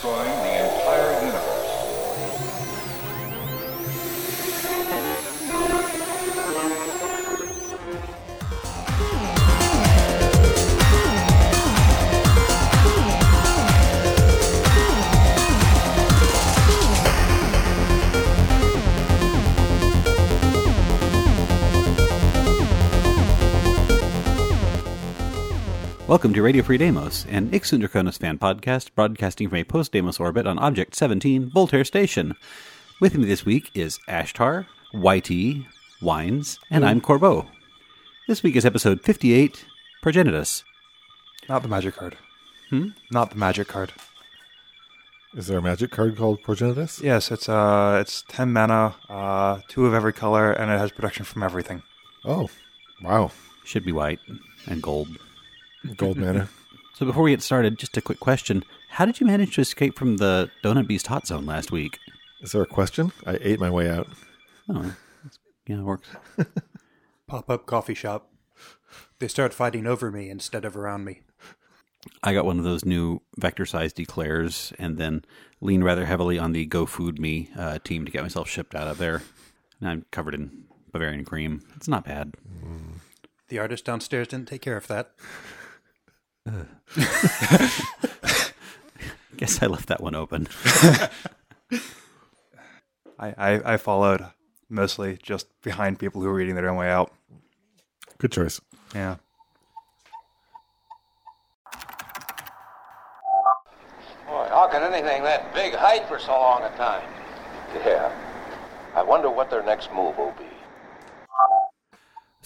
destroying the Welcome to Radio Free Demos, an Ixun Draconis fan podcast broadcasting from a post Demos orbit on Object 17, Voltaire Station. With me this week is Ashtar, YT, Wines, and I'm Corbeau. This week is episode 58, Progenitus. Not the magic card. Hmm? Not the magic card. Is there a magic card called Progenitus? Yes, it's uh it's ten mana, uh two of every color, and it has protection from everything. Oh, wow. Should be white and gold. Gold mana. So before we get started, just a quick question. How did you manage to escape from the Donut Beast hot zone last week? Is there a question? I ate my way out. Oh, yeah, it works. pop up coffee shop. They start fighting over me instead of around me. I got one of those new vector sized declares and then leaned rather heavily on the Go Food Me uh, team to get myself shipped out of there. And I'm covered in Bavarian cream. It's not bad. The artist downstairs didn't take care of that. Guess I left that one open. I, I I followed mostly just behind people who were eating their own way out. Good choice. Yeah. Boy, how can anything that big hide for so long a time? Yeah. I wonder what their next move will be.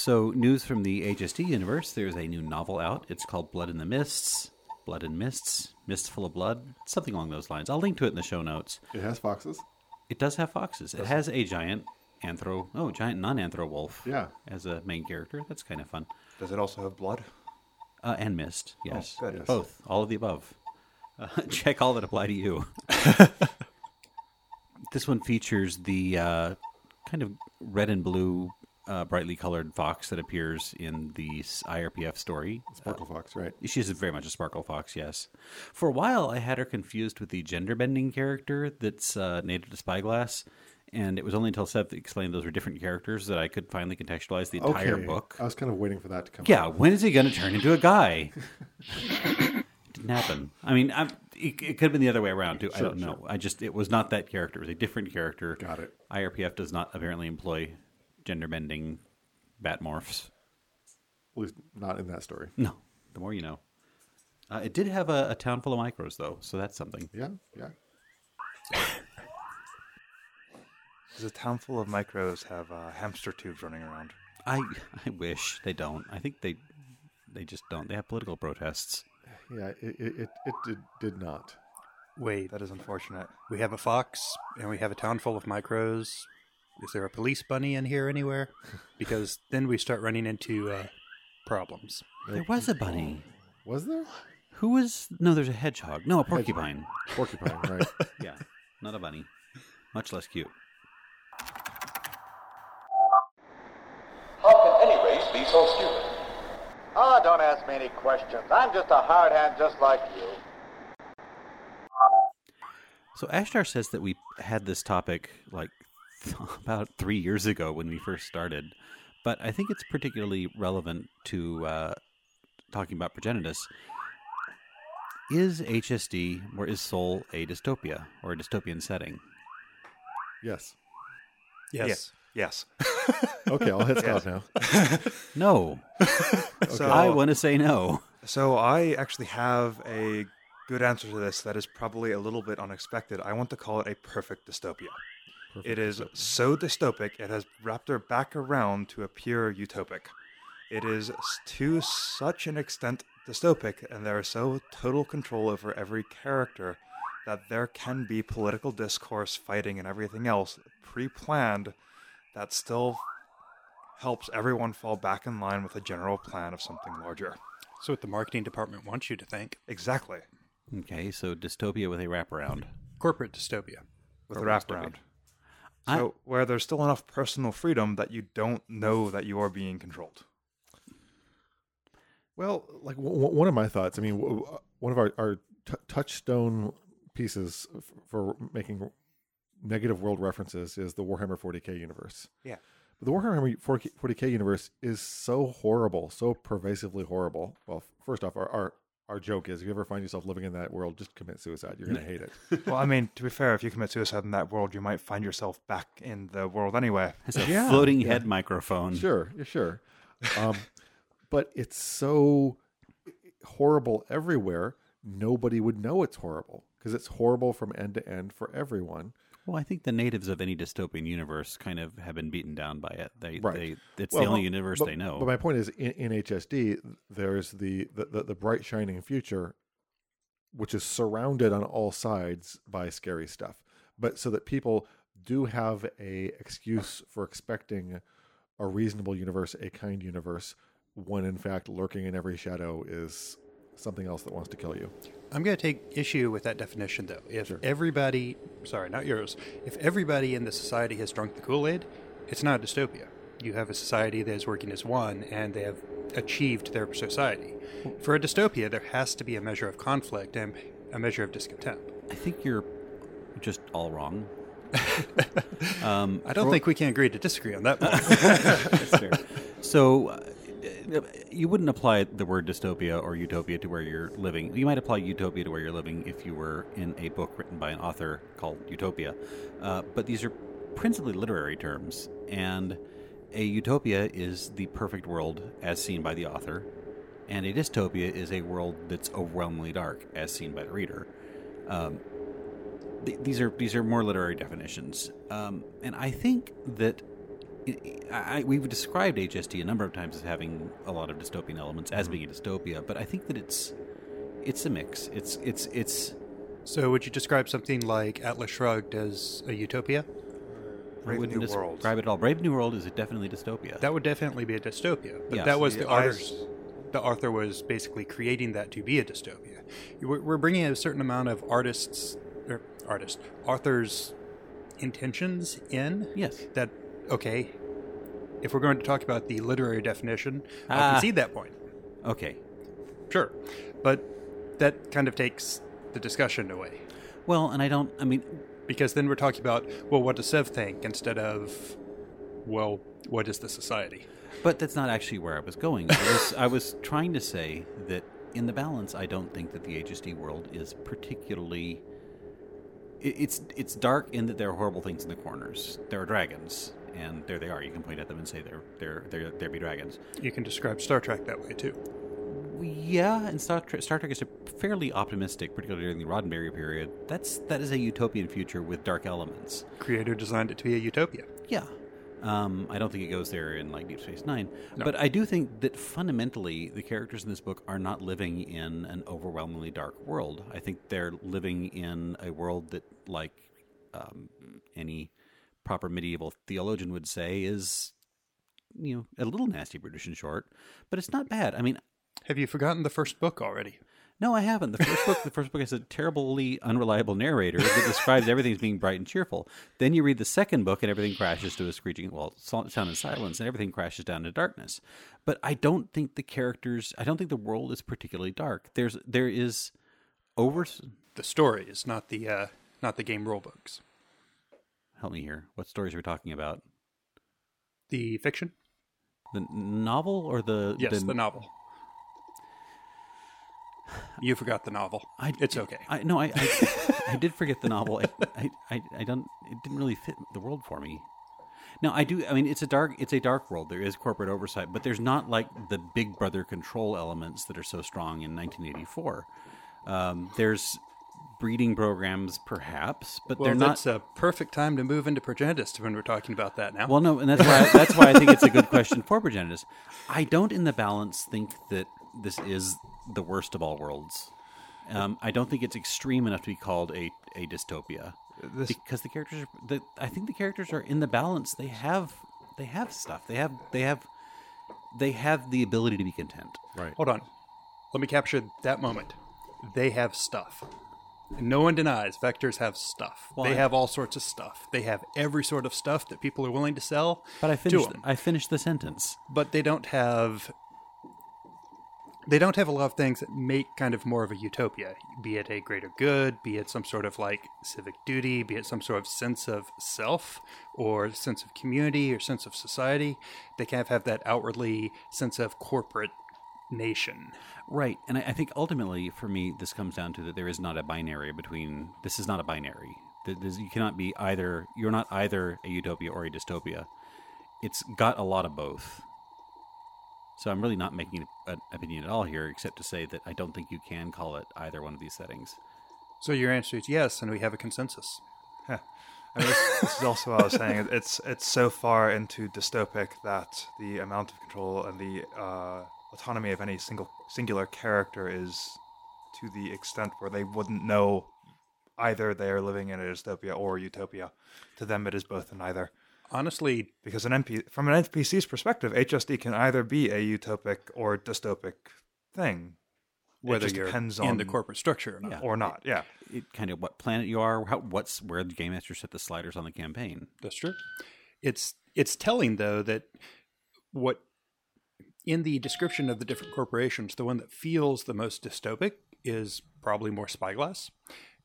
So, news from the HSD universe there's a new novel out. It's called Blood in the Mists. Blood in Mists. Mists full of blood. Something along those lines. I'll link to it in the show notes. It has foxes. It does have foxes. It has a giant anthro, oh, giant non anthro wolf Yeah. as a main character. That's kind of fun. Does it also have blood? Uh, and mist, yes. good. Yes. Both, all of the above. Uh, check all that apply to you. this one features the uh, kind of red and blue, uh, brightly colored fox that appears in the IRPF story. Sparkle fox, right? She's very much a sparkle fox, yes. For a while, I had her confused with the gender bending character that's uh, native to Spyglass. And it was only until Seth explained those were different characters that I could finally contextualize the entire Okay. book. I was kind of waiting for that to come. Yeah, out. when is he going to turn into a guy? Didn't happen. I mean, I'm, it, it could have been the other way around too. I don't know. I just it was not that character. It was a different character. Got it. IRPF does not apparently employ gender bending batmorphs. At least not in that story. No, the more you know. Uh, it did have a, a town full of micros though, so that's something. Yeah, yeah. Does a town full of micros have uh, hamster tubes running around? I I wish they don't. I think they they just don't. They have political protests. Yeah, it, it, it, it did, did not. Wait, That is unfortunate. we have a fox and we have a town full of micros. Is there a police bunny in here anywhere? Because then we start running into uh, problems. There was a bunny. Was there? Who was? No, there's a hedgehog. No, a porcupine. Porcupine, right. yeah, not a bunny. Much less cute. How can any race be so stupid? Oh, don't ask me any questions. I'm just a hard hand just like you. So Ashtar says that we had this topic like about three years ago when we first started, but I think it's particularly relevant to uh, talking about progenitus. Is HSD or is Sol a dystopia or a dystopian setting? yes. Yes. Yes. Okay, I'll hit stop now. No, So I want to say no. So I actually have a good answer to this that is probably a little bit unexpected. I want to call it a perfect dystopia. It is so dystopic, it has wrapped her back around to appear utopic. It is to such an extent dystopic, and there is so total control over every character that there can be political discourse, fighting, and everything else pre planned that still helps everyone fall back in line with a general plan of something larger. So what the marketing department wants you to think. Exactly. Okay, so dystopia with a wraparound. Corporate dystopia. With a wraparound. I- So where there's still enough personal freedom that you don't know that you are being controlled. Well, like w- w- one of my thoughts. I mean, w- w- one of our our t- touchstone pieces f- for making negative world references is the Warhammer 40k universe. Yeah. But the Warhammer 40K 40k universe is so horrible, so pervasively horrible. Well, f- first off, our, our our joke is if you ever find yourself living in that world, just commit suicide. You're going to hate it. well, I mean, to be fair, if you commit suicide in that world, you might find yourself back in the world anyway. It's a Yeah, floating yeah. head microphone. Sure, yeah, sure. Um, but it's so horrible everywhere. Nobody would know it's horrible because it's horrible from end to end for everyone. Well, I think the natives of any dystopian universe kind of have been beaten down by it. They, Right. they it's Well, the only universe but- they know. But my point is, in, in HSD, there's the, the, the, the bright, shining future, which is surrounded on all sides by scary stuff. But so that people do have a excuse for expecting a reasonable universe, a kind universe, when in fact lurking in every shadow is something else that wants to kill you. I'm going to take issue with that definition, though. If Sure. everybody, sorry, not yours, if everybody in the society has drunk the Kool Aid, it's not a dystopia. You have a society that is working as one and they have achieved their society. For a dystopia, there has to be a measure of conflict and a measure of discontent. I think you're just all wrong. um, I don't think we can agree to disagree on that point. That's fair. So, uh, you wouldn't apply the word dystopia or utopia to where you're living. You might apply utopia to where you're living if you were in a book written by an author called Utopia. Uh, but these are principally literary terms, and a utopia is the perfect world as seen by the author, and a dystopia is a world that's overwhelmingly dark as seen by the reader. Um, th- these are these are more literary definitions, um, and I think that I, I- we've described HSD a number of times as having a lot of dystopian elements as being a mm-hmm. dystopia, but I think that it's it's a mix. It's it's it's so, would you describe something like Atlas Shrugged as a utopia? Brave wouldn't New World. describe it at all. Brave New World is definitely dystopia. That would definitely be a dystopia. But Yes. that was The the eyes- author's. The author was basically creating that to be a dystopia. We're we're bringing a certain amount of artists, or artists, authors' intentions in. Yes. That okay. If we're going to talk about the literary definition, Ah. I'll concede that point. okay. Sure, but that kind of takes the discussion away Well, and I don't. I mean, because then we're talking about well, what does Sev think instead of well, what is the society? But that's not actually where I was going. I was, I was trying to say that in the balance, I don't think that the HSD world is particularly. it- It's it's dark in that there are horrible things in the corners. There are dragons, and there they are. You can point at them and say they're they're they're there be dragons. You can describe Star Trek that way too. Yeah, and Star Trek, Star Trek is a fairly optimistic, particularly during the Roddenberry period. That's that is a utopian future with dark elements. Creator designed it to be a utopia. Yeah. Um, I don't think it goes there in like Deep Space Nine, No. but I do think that fundamentally the characters in this book are not living in an overwhelmingly dark world. I think they're living in a world that, like um, any proper medieval theologian would say, is you know a little nasty, British and short, but it's not bad. I mean, Have you forgotten the first book already? no, I haven't. The first book, the first book is a terribly unreliable narrator that describes everything as being bright and cheerful. Then you read the second book, and everything crashes to a screeching, well, so- sound and silence, and everything crashes down to darkness. But I don't think the characters, I don't think the world is particularly dark. There's, there is over. The stories, not the uh, not the game rule books. Help me here. What stories are we talking about? The fiction? The novel or the Yes, the, novel. You forgot the novel. I, it's okay. I no, I, I, I did forget the novel. I, I, I, I don't. It didn't really fit the world for me. No, I do. I mean, it's a dark. It's a dark world. There is corporate oversight, but there's not like the Big Brother control elements that are so strong in 1984. Um, there's breeding programs, perhaps, but well, they're not. that's a perfect time to move into Progenitus when we're talking about that now. Well, no, and that's why that's why I think it's a good question for Progenitus. I don't, in the balance, think that this is the worst of all worlds. Um, I don't think it's extreme enough to be called a, a dystopia This- because the characters are. The, I think the characters are in the balance. They have they have stuff. They have they have they have the ability to be content. Right. Hold on. Let me capture that moment. They have stuff. No one denies vectors have stuff. Well, they have all sorts of stuff. They have every sort of stuff that people are willing to sell But I finished. I finished the sentence. But they don't have they don't have a lot of things that make kind of more of a utopia, be it a greater good, be it some sort of like civic duty, be it some sort of sense of self or sense of community or sense of society. They kind of have that outwardly sense of corporate nation. Right, and I, I think ultimately, for me, this comes down to that there is not a binary between. This is not a binary. There's- You cannot be either. You're not either a utopia or a dystopia. It's got a lot of both. So I'm really not making an opinion at all here, except to say that I don't think you can call it either one of these settings. So your answer is yes, and we have a consensus. I mean, this, this is also what I was saying. It's it's so far into dystopic that the amount of control and the uh, autonomy of any single singular character is to the extent where they wouldn't know either they are living in a dystopia or utopia. To them, it is both and neither. Honestly, Because an NP from an NPC's perspective, HSD can either be a utopic or dystopic thing, whether just you're depends in on- the corporate structure or not. Yeah. or not. Yeah. It kind of what planet you are, how, what's where the game master set the sliders on the campaign. That's true. It's it's telling though that what in the description of the different corporations, the one that feels the most dystopic is probably more Spyglass,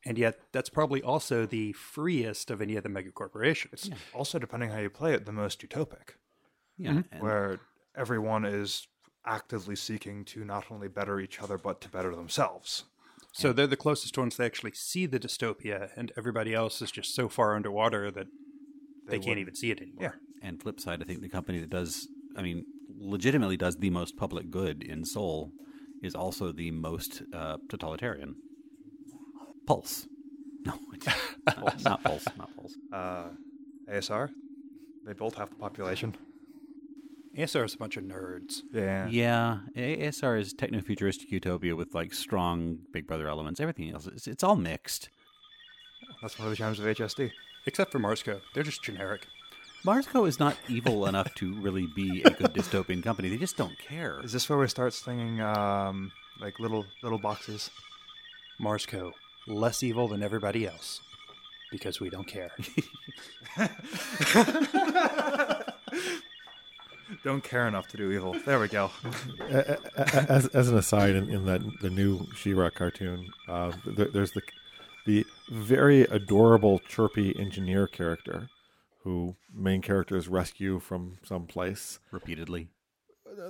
and yet that's probably also the freest of any of the mega corporations. Also, depending how you play it, the most utopic. Yeah, mm-hmm. and- where everyone is actively seeking to not only better each other but to better themselves. So they're the closest ones to actually see the dystopia, and everybody else is just so far underwater that they, can't wouldn't. even see it anymore. Yeah. and flip side, I think the company that does, I mean, legitimately does the most public good in Sol is also the most uh, totalitarian. Pulse. No, it's not Pulse. Not Pulse. Uh, ASR, they both have the population. ASR is a bunch of nerds. Yeah. Yeah, ASR is techno futuristic utopia with like strong Big Brother elements. Everything else, it's, it's all mixed. That's one of the charms of HSD. Except for Marsco. They're just generic. Marsco is not evil enough to really be a good dystopian company. They just don't care. Is this where we start slinging um, like little little boxes? Marsco, less evil than everybody else. Because we don't care. Don't care enough to do evil. There we go. A- a- as, as an aside, in, in that the new She-Ra cartoon, uh, there, there's the the very adorable, chirpy engineer character, who main characters rescue from some place. Repeatedly.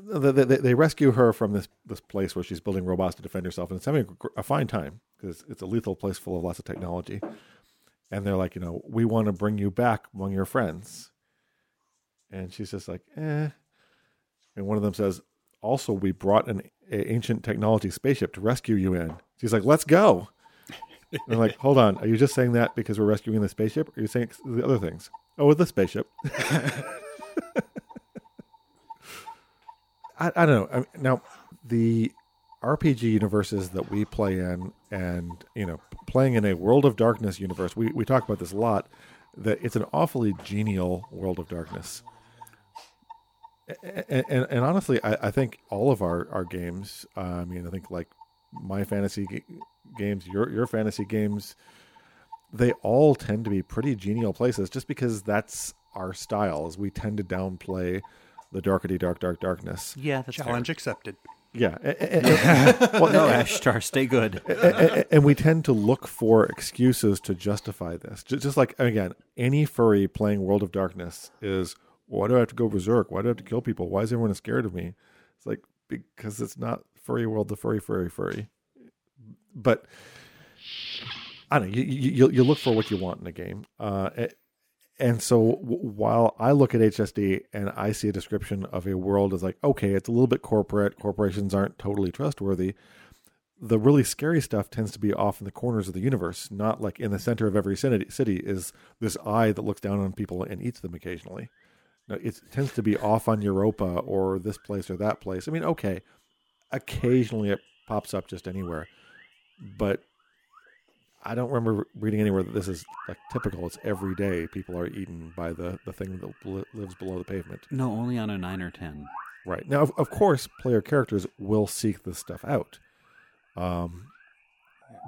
They, they, they rescue her from this this place where she's building robots to defend herself, and it's having a, a fine time because it's a lethal place full of lots of technology. And they're like, you know, we want to bring you back among your friends. And she's just like, eh. And one of them says, also, we brought an a ancient technology spaceship to rescue you in. She's like, let's go. And they're like, hold on, are you just saying that because we're rescuing the spaceship? Or are you saying the other things? Oh, the spaceship. I, I don't know. I mean, now, the RPG universes that we play in, and you know, playing in a World of Darkness universe, we we talk about this a lot. That it's an awfully genial World of Darkness. And, and, and honestly, I, I think all of our our games. Uh, I mean, I think like my fantasy g- games, your your fantasy games, they all tend to be pretty genial places, just because that's our styles. We tend to downplay the darkety dark dark darkness. Yeah, that's Challenge accepted. Yeah. Well, No, no, Ashtar, stay good. a- a- and we tend to look for excuses to justify this. Ju- Just like again, any furry playing World of Darkness is why do I have to go berserk? Why do I have to kill people? Why is everyone scared of me? It's like because it's not furry world, the furry, furry, furry. But I don't know. You, you, you- look for what you want in a game. Uh, and so while I look at HSD and I see a description of a world as like, okay, it's a little bit corporate, corporations aren't totally trustworthy. The really scary stuff tends to be off in the corners of the universe, not like in the center of every city, city is this eye that looks down on people and eats them occasionally. No, it tends to be off on Europa or this place or that place. I mean, okay, occasionally it pops up just anywhere, but I don't remember reading anywhere that this is like typical. It's every day people are eaten by the the thing that li- lives below the pavement. No, only on a nine or ten. Right now, of, of course, player characters will seek this stuff out. Um,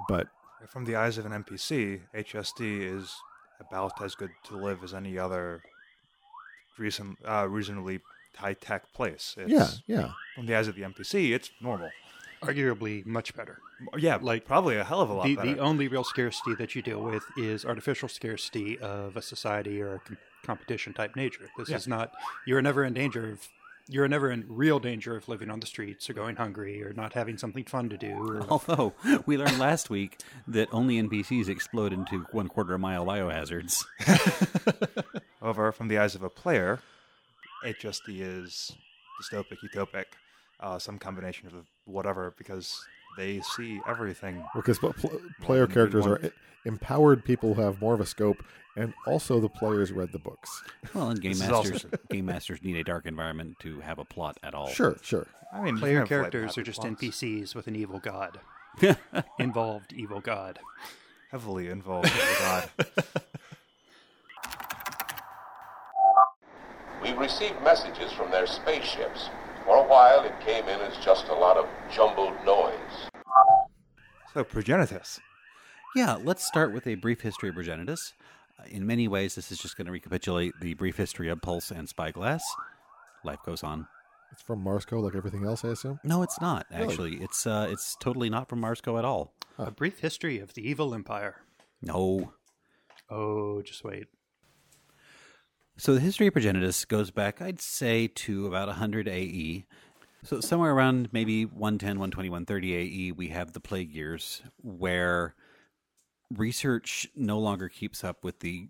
but From the eyes of an NPC, HSD is about as good to live as any other reason, uh, reasonably high tech place. It's, yeah, yeah, From the eyes of the NPC, it's normal. Arguably much better. Yeah, Like, like probably a hell of a lot The, better. the only real scarcity that you deal with is artificial scarcity of a society or a com- competition type nature. This is not, you're never in danger of, you're never in real danger of living on the streets or going hungry or not having something fun to do. Or, Although we learned last week that only NPCs explode into one quarter mile biohazards. However, from the eyes of a player, it just is dystopic, utopic, uh, some combination of whatever, because they see everything. Because pl- pl- player characters are empowered people who have more of a scope, and also the players read the books. Well, and game This also masters game masters need a dark environment to have a plot at all. Sure, sure. I mean, you player can have light characters are just plots. NPCs with an evil god. Involved evil god. heavily involved. with God. We've received messages from their spaceships. For a while, it came in as just a lot of jumbled noise. So, Progenitus. Yeah, let's start with a brief history of Progenitus. Uh, In many ways, this is just going to recapitulate the brief history of Pulse and Spyglass. Life goes on. It's from Marsco, like everything else, I assume. No, it's not actually. It's uh, it's totally not from Marsco at all. A brief history of the evil empire. No. Oh, just wait. So the history of Progenitus goes back, I'd say, to about 100 AE. So somewhere around maybe 110, 120, 130 AE, we have the plague years where research no longer keeps up with the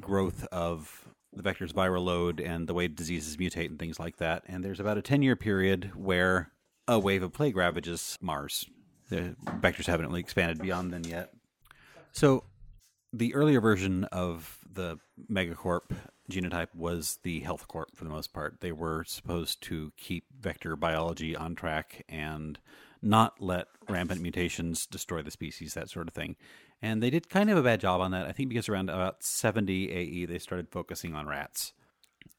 growth of the vector's viral load and the way diseases mutate and things like that. And there's about a 10 year period where a wave of plague ravages Mars. The vectors haven't really expanded beyond then yet. So the earlier version of the megacorp genotype was the health corp for the most part. They were supposed to keep vector biology on track and not let rampant mutations destroy the species, that sort of thing. And they did kind of a bad job on that. I think because around about 70 AE, they started focusing on rats.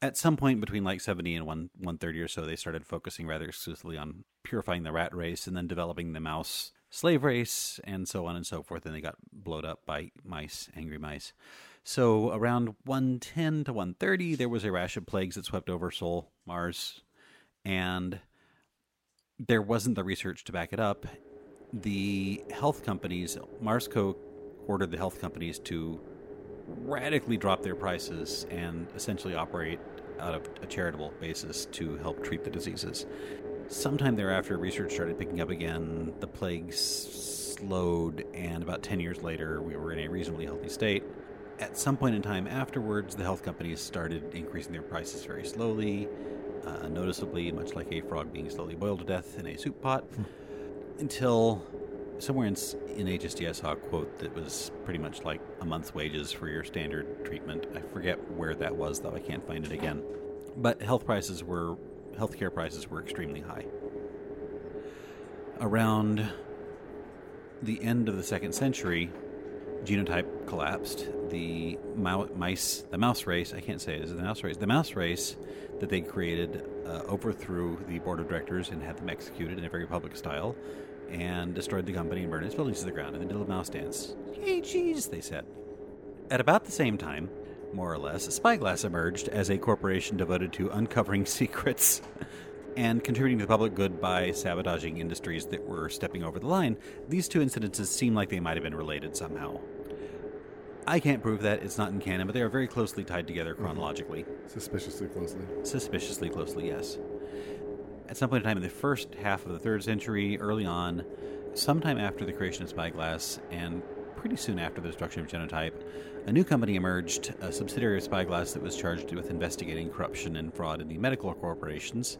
At some point between like 70 and 1, 130 or so, they started focusing rather exclusively on purifying the rat race and then developing the mouse slave race and so on and so forth. And they got blowed up by mice, angry mice. So around 110 to 130, there was a rash of plagues that swept over Sol, Mars, and there wasn't the research to back it up. The health companies, Marsco ordered the health companies to radically drop their prices and essentially operate out of a charitable basis to help treat the diseases. Sometime thereafter, research started picking up again. The plagues slowed, and about 10 years later, we were in a reasonably healthy state. At some point in time afterwards, the health companies started increasing their prices very slowly, uh, noticeably, much like a frog being slowly boiled to death in a soup pot, until somewhere in, in HSD I saw a quote that was pretty much like a month's wages for your standard treatment. I forget where that was, though. I can't find it again. But health prices were, healthcare prices were extremely high. Around the end of the second century, genotype collapsed. The mou- mice, the mouse race, I can't say it, is the mouse race? The mouse race that they created uh, overthrew the board of directors and had them executed in a very public style and destroyed the company and burned its buildings to the ground. And they did a mouse dance. Yay, cheese, they said. At about the same time, more or less, Spyglass emerged as a corporation devoted to uncovering secrets and contributing to the public good by sabotaging industries that were stepping over the line. These two incidences seem like they might have been related somehow. I can't prove that, it's not in canon, but they are very closely tied together mm-hmm. chronologically. Suspiciously closely. Suspiciously closely, yes. At some point in time in the first half of the third century, early on, sometime after the creation of Spyglass, and pretty soon after the destruction of Genotype, a new company emerged, a subsidiary of Spyglass that was charged with investigating corruption and fraud in the medical corporations,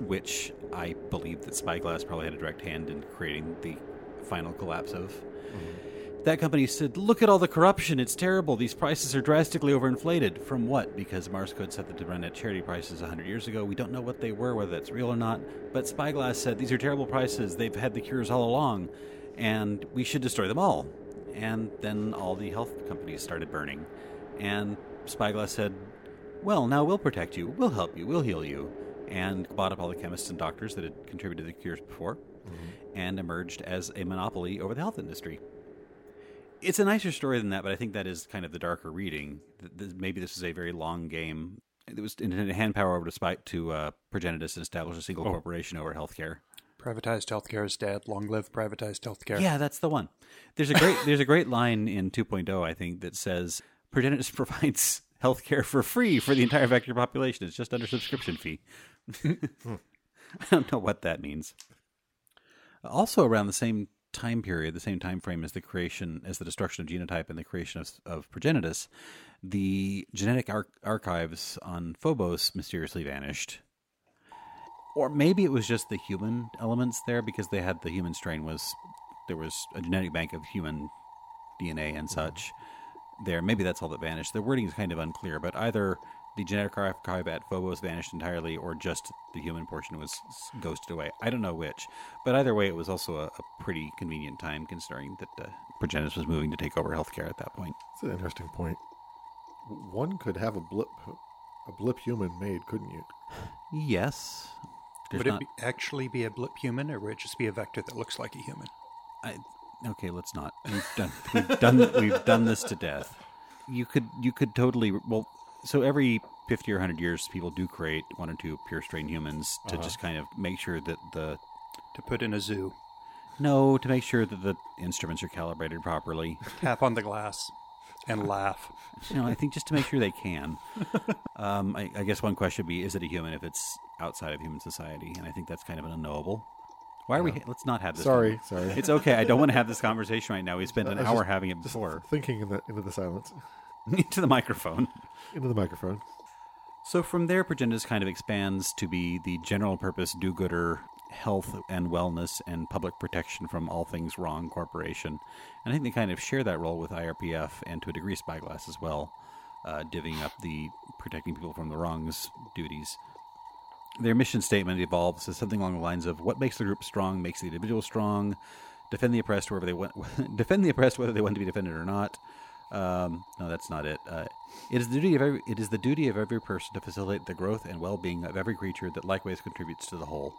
which I believe that Spyglass probably had a direct hand in creating the final collapse of. Mm-hmm. That company said, Look at all the corruption. It's terrible. These prices are drastically overinflated. From what? Because Marsco set them to run at charity prices 100 years ago. We don't know what they were, whether that's real or not. But Spyglass said, These are terrible prices. They've had the cures all along, and we should destroy them all. And then all the health companies started burning. And Spyglass said, Well, now we'll protect you. We'll help you. We'll heal you. And bought up all the chemists and doctors that had contributed to the cures before and emerged as a monopoly over the health industry it's a nicer story than that, but I think that is kind of the darker reading. Maybe this is a very long game. It was intended to hand power over to Spike to uh, Progenitus and establish a single corporation over healthcare. Privatized healthcare is dead. Long live privatized healthcare. Yeah, that's the one. There's a great there's a great line in 2.0 I think that says Progenitus provides healthcare for free for the entire vector population. It's just under subscription fee. I don't know what that means. Also around the same time period, the same time frame as the creation as the destruction of genotype and the creation of, of Progenitus, the genetic ar- archives on Phobos mysteriously vanished. Or maybe it was just the human elements there because they had the human strain was there was a genetic bank of human DNA and such there. Maybe that's all that vanished. The wording is kind of unclear, but either the genetic archive at Phobos vanished entirely or just the human portion was ghosted away. I don't know which. But either way, it was also a, a pretty convenient time considering that uh, Progenitus was moving to take over healthcare at that point. It's an interesting point. One could have a blip, a blip human made, couldn't you? Yes. There's Would not, it be, actually be a blip human, or would it just be a vector that looks like a human? I, okay, let's not. We've done we've done we've done this to death. You could you could totally well. So every fifty or hundred years, people do create one or two pure strain humans to just kind of make sure that the To put in a zoo, no to make sure that the instruments are calibrated properly. tap on the glass, and laugh. you know, I think just to make sure they can. Um, I, I guess one question would be: Is it a human if it's outside of human society? And I think that's kind of an unknowable. Why are we? Let's not have this. Sorry, sorry. It's okay. I don't want to have this conversation right now. We spent an hour just- having it before. thinking in the, into the silence, Into the microphone. into the microphone. So from there, Progenitus kind of expands to be the general purpose do-gooder health and wellness and public protection from all things wrong corporation. And I think they kind of share that role with IRPF and to a degree Spyglass as well, uh, divvying up the protecting people from the wrongs duties. Their mission statement evolves as something along the lines of what makes the group strong makes the individual strong. Defend the oppressed wherever they want. defend the oppressed whether they want to be defended or not. Um, no, that's not it. Uh, it is the duty of every. It is the duty of every person to facilitate the growth and well-being of every creature that likewise contributes to the whole.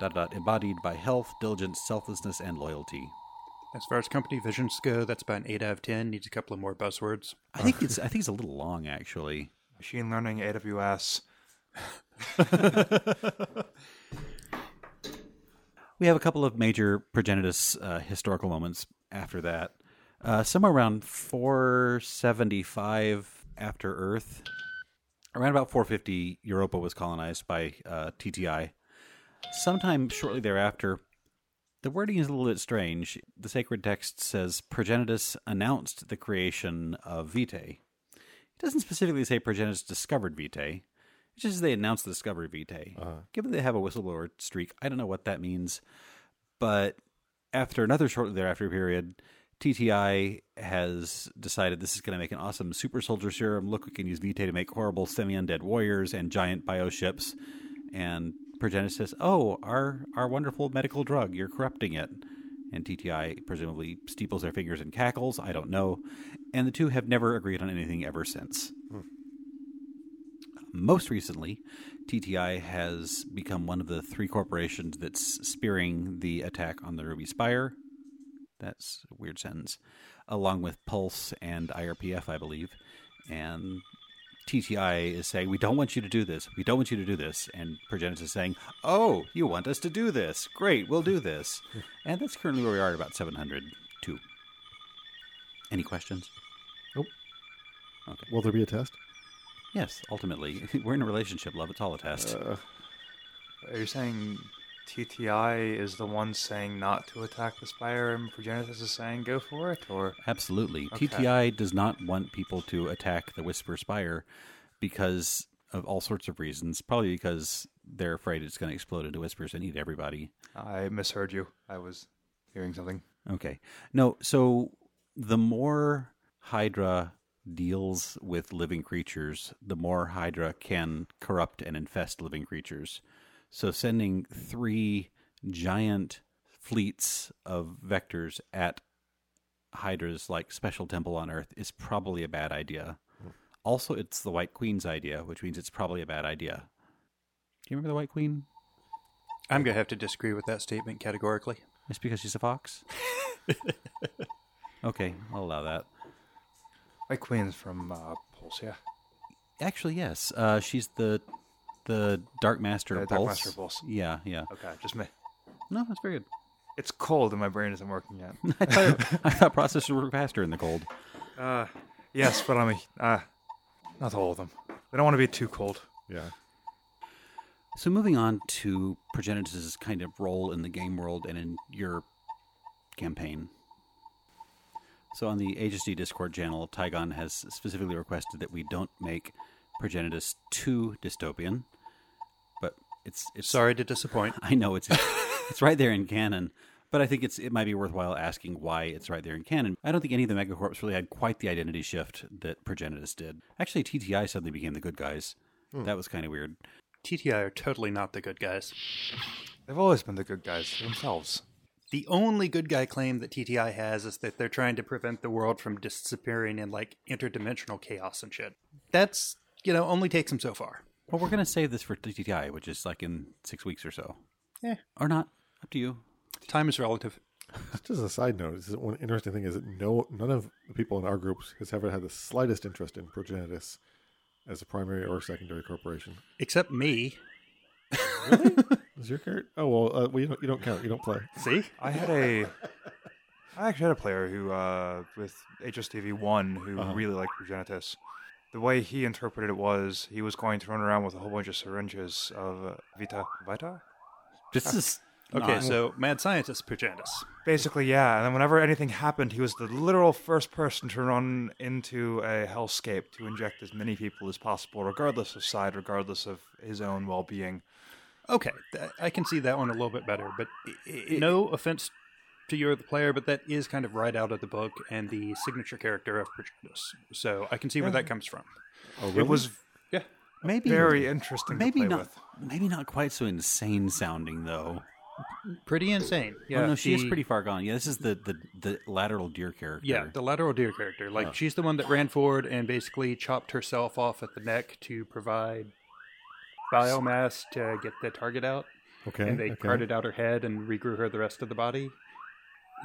Dot dot embodied by health, diligence, selflessness, and loyalty. As far as company visions go, that's about an eight out of ten. Needs a couple of more buzzwords. I think it's. I think it's a little long, actually. Machine learning, AWS. We have a couple of major progenitus uh, historical moments after that. Uh, somewhere around 475 after Earth, around about 450, Europa was colonized by uh, TTI. Sometime shortly thereafter, the wording is a little bit strange. The sacred text says Progenitus announced the creation of Vitae. It doesn't specifically say Progenitus discovered Vitae. It just they announced the discovery of Vitae. Uh-huh. Given they have a whistleblower streak, I don't know what that means. But after another shortly thereafter period, TTI has decided this is going to make an awesome super soldier serum. Look, we can use Vitae to make horrible semi undead warriors and giant bioships. And Progenitus says, Oh, our, our wonderful medical drug, you're corrupting it. And TTI presumably steeples their fingers and cackles. I don't know. And the two have never agreed on anything ever since. Hmm. Most recently, TTI has become one of the three corporations that's spearing the attack on the Ruby Spire. That's a weird sentence. Along with Pulse and IRPF, I believe. And TTI is saying, We don't want you to do this. We don't want you to do this. And Progenitus is saying, Oh, you want us to do this. Great, we'll do this. and that's currently where we are at about 702. Any questions? Nope. Okay. Will there be a test? Yes, ultimately. We're in a relationship, love. It's all a test. Uh, Are you saying TTI is the one saying not to attack the Spire and Progenitus is saying go for it? Or Absolutely. Okay. TTI does not want people to attack the Whisper Spire because of all sorts of reasons. Probably because they're afraid it's going to explode into whispers and eat everybody. I misheard you. I was hearing something. Okay. No, so the more Hydra deals with living creatures, the more Hydra can corrupt and infest living creatures. So sending three giant fleets of vectors at Hydra's like special temple on Earth is probably a bad idea. Also, it's the White Queen's idea, which means it's probably a bad idea. Do you remember the White Queen? I'm gonna have to disagree with that statement categorically. It's because she's a fox? okay, I'll allow that. White Queen's from uh, Pulse, yeah. Actually, yes. Uh, she's the the Dark Master Yeah, of Dark Pulse. Master of Pulse. Yeah, yeah. Okay, just me. No, that's very good. It's cold and my brain isn't working yet. I thought, I thought processors were faster in the cold. Uh, yes, but I mean, uh, not all of them. They don't want to be too cold. Yeah. So moving on to Progenitus' kind of role in the game world and in your campaign. So on the HSD Discord channel, Tygon has specifically requested that we don't make Progenitus too dystopian. But it's it's Sorry to disappoint. I know it's it's right there in canon, but I think it's it might be worthwhile asking why it's right there in canon. I don't think any of the megacorps really had quite the identity shift that Progenitus did. Actually, TTI suddenly became the good guys. Hmm. That was kind of weird. TTI are totally not the good guys. They've always been the good guys themselves. The only good guy claim that TTI has is that they're trying to prevent the world from disappearing in like interdimensional chaos and shit. That's, you know, only takes them so far. Well, we're gonna save this for TTI, which is like in six weeks or so, Yeah. or not. Up to you. Time is relative. Just as a side note, this is one interesting thing is that no none of the people in our groups has ever had the slightest interest in Progenitus as a primary or secondary corporation. Except me. Is your character? Oh well, uh, well you don't you don't count. You don't play. See? I had a, I actually had a player who, uh, with HSTV one, who really liked Progenitus. The way he interpreted it was he was going to run around with a whole bunch of syringes of uh, Vita Vita. This is Okay, not- so mad scientist Progenitus. Basically, yeah. And then whenever anything happened, he was the literal first person to run into a hellscape to inject as many people as possible, regardless of side, regardless of his own well-being. Okay, I can see that one a little bit better, but no offense to you, the player, but that is kind of right out of the book and the signature character of Progenitus. So I can see where that comes from. Oh, It was Yeah. maybe very interesting maybe to play not with. maybe not quite so insane sounding though. Pretty insane. Yeah, oh, no, she is pretty far gone. Yeah, this is the the, the lateral deer character. Yeah, the lateral deer character. Like oh. she's the one that ran forward and basically chopped herself off at the neck to provide biomass to get the target out. okay. and they okay. carted out her head and regrew her the rest of the body.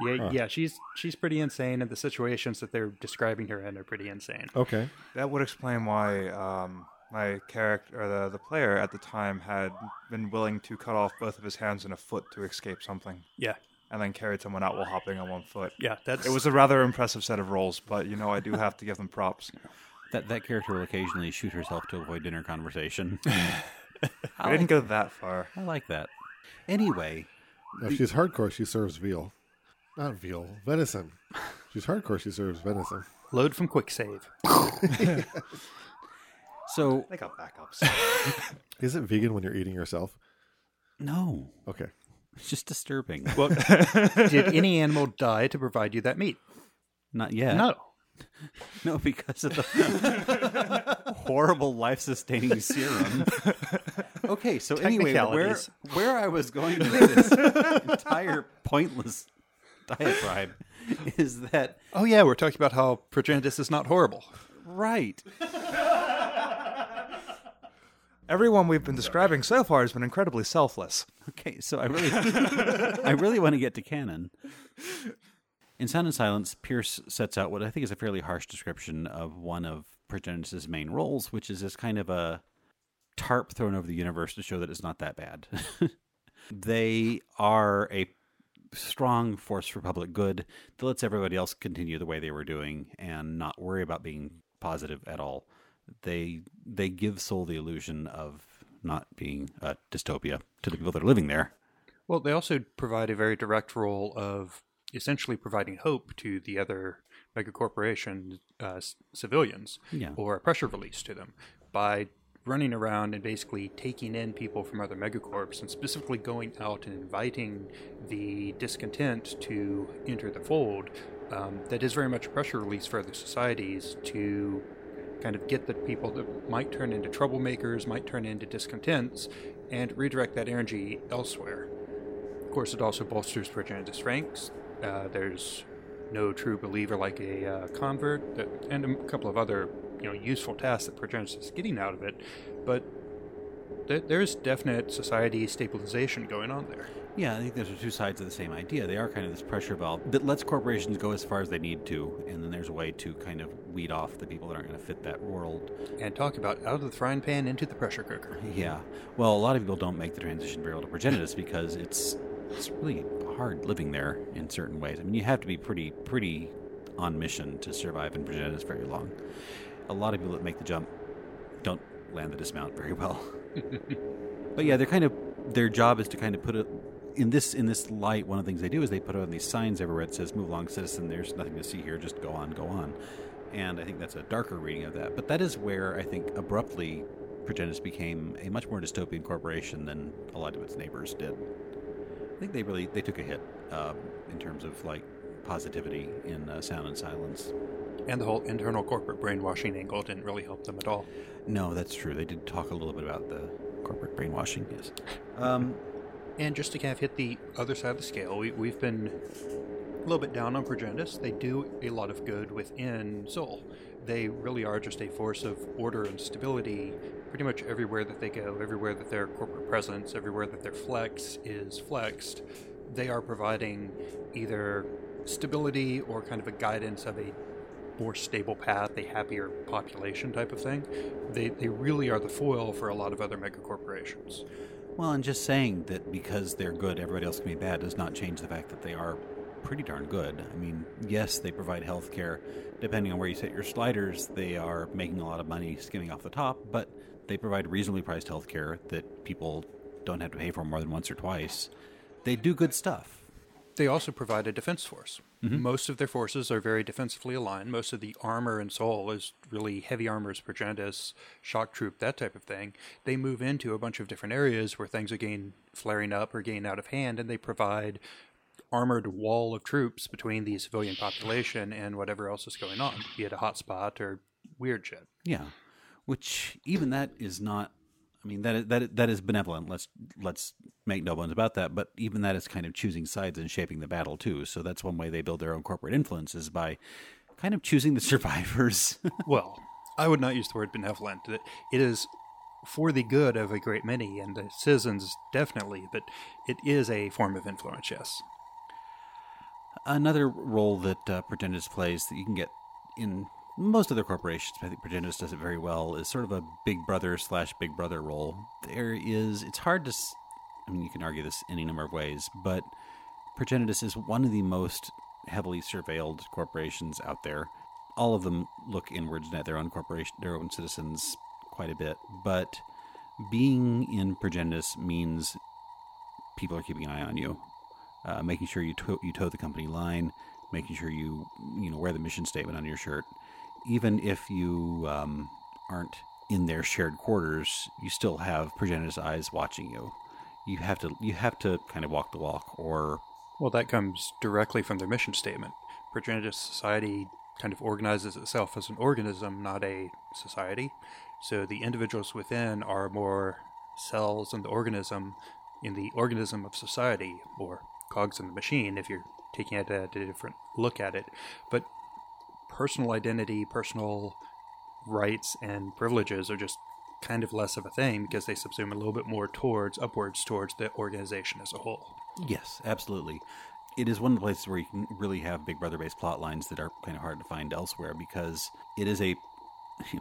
Yeah, Huh. yeah, she's she's pretty insane, and the situations that they're describing her in are pretty insane. Okay. That would explain why um, my character, or the, the player at the time, had been willing to cut off both of his hands and a foot to escape something, Yeah, and then carried someone out while hopping on one foot. yeah, that's It was a rather impressive set of roles, but you know I do have to give them props. That that character will occasionally shoot herself to avoid dinner conversation. I didn't go that far. I like that. Anyway, Now, if she's hardcore, she serves veal. Not veal, venison. She's hardcore, she serves venison. load from quick save. so They got backups. Is it vegan when you're eating yourself? no, Okay. it's just disturbing. Well, did any animal die to provide you that meat? Not yet. No. no, because of the horrible life-sustaining serum. Okay, so anyway, where Technicalities. where I was going with this entire pointless diatribe is that Oh yeah, we're talking about how Progenitus is not horrible. right? Everyone we've been describing so far has been incredibly selfless. Okay, so I really, I really want to get to canon. In Sound and Silence, Pierce sets out what I think is a fairly harsh description of one of Progenitus' main roles, which is this kind of a tarp thrown over the universe to show that it's not that bad. they are a strong force for public good that lets everybody else continue the way they were doing and not worry about being positive at all. They they give Sol the illusion of not being a dystopia to the people that are living there. Well, they also provide a very direct role of essentially providing hope to the other megacorporation uh, s- civilians Yeah. or a pressure release to them by running around and basically taking in people from other megacorps and specifically going out and inviting the discontent to enter the fold. Um, that is very much a pressure release for other societies to kind of get the people that might turn into troublemakers, might turn into discontents, and redirect that energy elsewhere. Of course, it also bolsters Progenitus ranks. Uh, there's no true believer like a uh, convert, that, and a couple of other you know useful tasks that Progenitus is getting out of it. But there, there's definite society stabilization going on there. Yeah, I think those are two sides of the same idea. They are kind of this pressure valve that lets corporations go as far as they need to, and then there's a way to kind of weed off the people that aren't going to fit that world. And talk about out of the frying pan into the pressure cooker. Yeah. Well, a lot of people don't make the transition very well to progenitus because it's it's really hard living there in certain ways. I mean, you have to be pretty pretty on mission to survive in Virginia. Progenitus very long. A lot of people that make the jump don't land the dismount very well. but yeah, they're kind of their job is to kind of put it in this in this light. One of the things they do is they put on these signs everywhere that says "Move along, citizen." There's nothing to see here. Just go on, go on. And I think that's a darker reading of that. But that is where I think abruptly Progenitus became a much more dystopian corporation than a lot of its neighbors did. I think they really they took a hit um, in terms of like positivity in uh, Sound and Silence. And the whole internal corporate brainwashing angle didn't really help them at all. No, that's true. They did talk a little bit about the corporate brainwashing. Yes. Um, And just to kind of hit the other side of the scale, we, we've been a little bit down on Progenitus. They do a lot of good within Sol. They really are just a force of order and stability pretty much everywhere that they go, everywhere that their corporate presence, everywhere that their flex is flexed. They are providing either stability or kind of a guidance of a more stable path, a happier population type of thing. They, they really are the foil for a lot of other mega corporations. well, and just saying that because they're good, everybody else can be bad does not change the fact that they are pretty darn good. I mean, yes, they provide health care. Depending on where you set your sliders, they are making a lot of money skimming off the top, but they provide reasonably priced health care that people don't have to pay for more than once or twice. They do good stuff. They also provide a defense force. Mm-hmm. Most of their forces are very defensively aligned. Most of the armor in Sol is really heavy armors, Progenitus, shock troop, that type of thing. They move into a bunch of different areas where things are getting flaring up or getting out of hand, and they provide armored wall of troops between the civilian population and whatever else is going on, be it a hotspot or weird shit. Yeah, which even that is not. I mean that is, that that is benevolent. Let's let's make no bones about that. But even that is kind of choosing sides and shaping the battle too. So that's one way they build their own corporate influence is by kind of choosing the survivors. Well, I would not use the word benevolent. It is for the good of a great many, and the citizens definitely, but it is a form of influence, yes. Another role that uh, Progenitus plays that you can get in most other corporations, I think Progenitus does it very well, is sort of a big brother slash big brother role. There is, it's hard to, I mean, you can argue this any number of ways, but Progenitus is one of the most heavily surveilled corporations out there. All of them look inwards at their own corporation, their own citizens quite a bit, but being in Progenitus means people are keeping an eye on you uh, making sure you to- you toe the company line, making sure you you know wear the mission statement on your shirt, even if you um, aren't in their shared quarters, you still have Progenitus eyes watching you. You have to you have to kind of walk the walk, or Well, that comes directly from their mission statement. Progenitus Society kind of organizes itself as an organism, not a society. So the individuals within are more cells in the organism, in the organism of society, or cogs in the machine, if you're taking it at a different look at it. But personal identity, personal rights, and privileges are just kind of less of a thing because they subsume a little bit more towards upwards towards the organization as a whole. yes, absolutely. It is one of the places where you can really have Big Brother based plot lines that are kind of hard to find elsewhere because it is a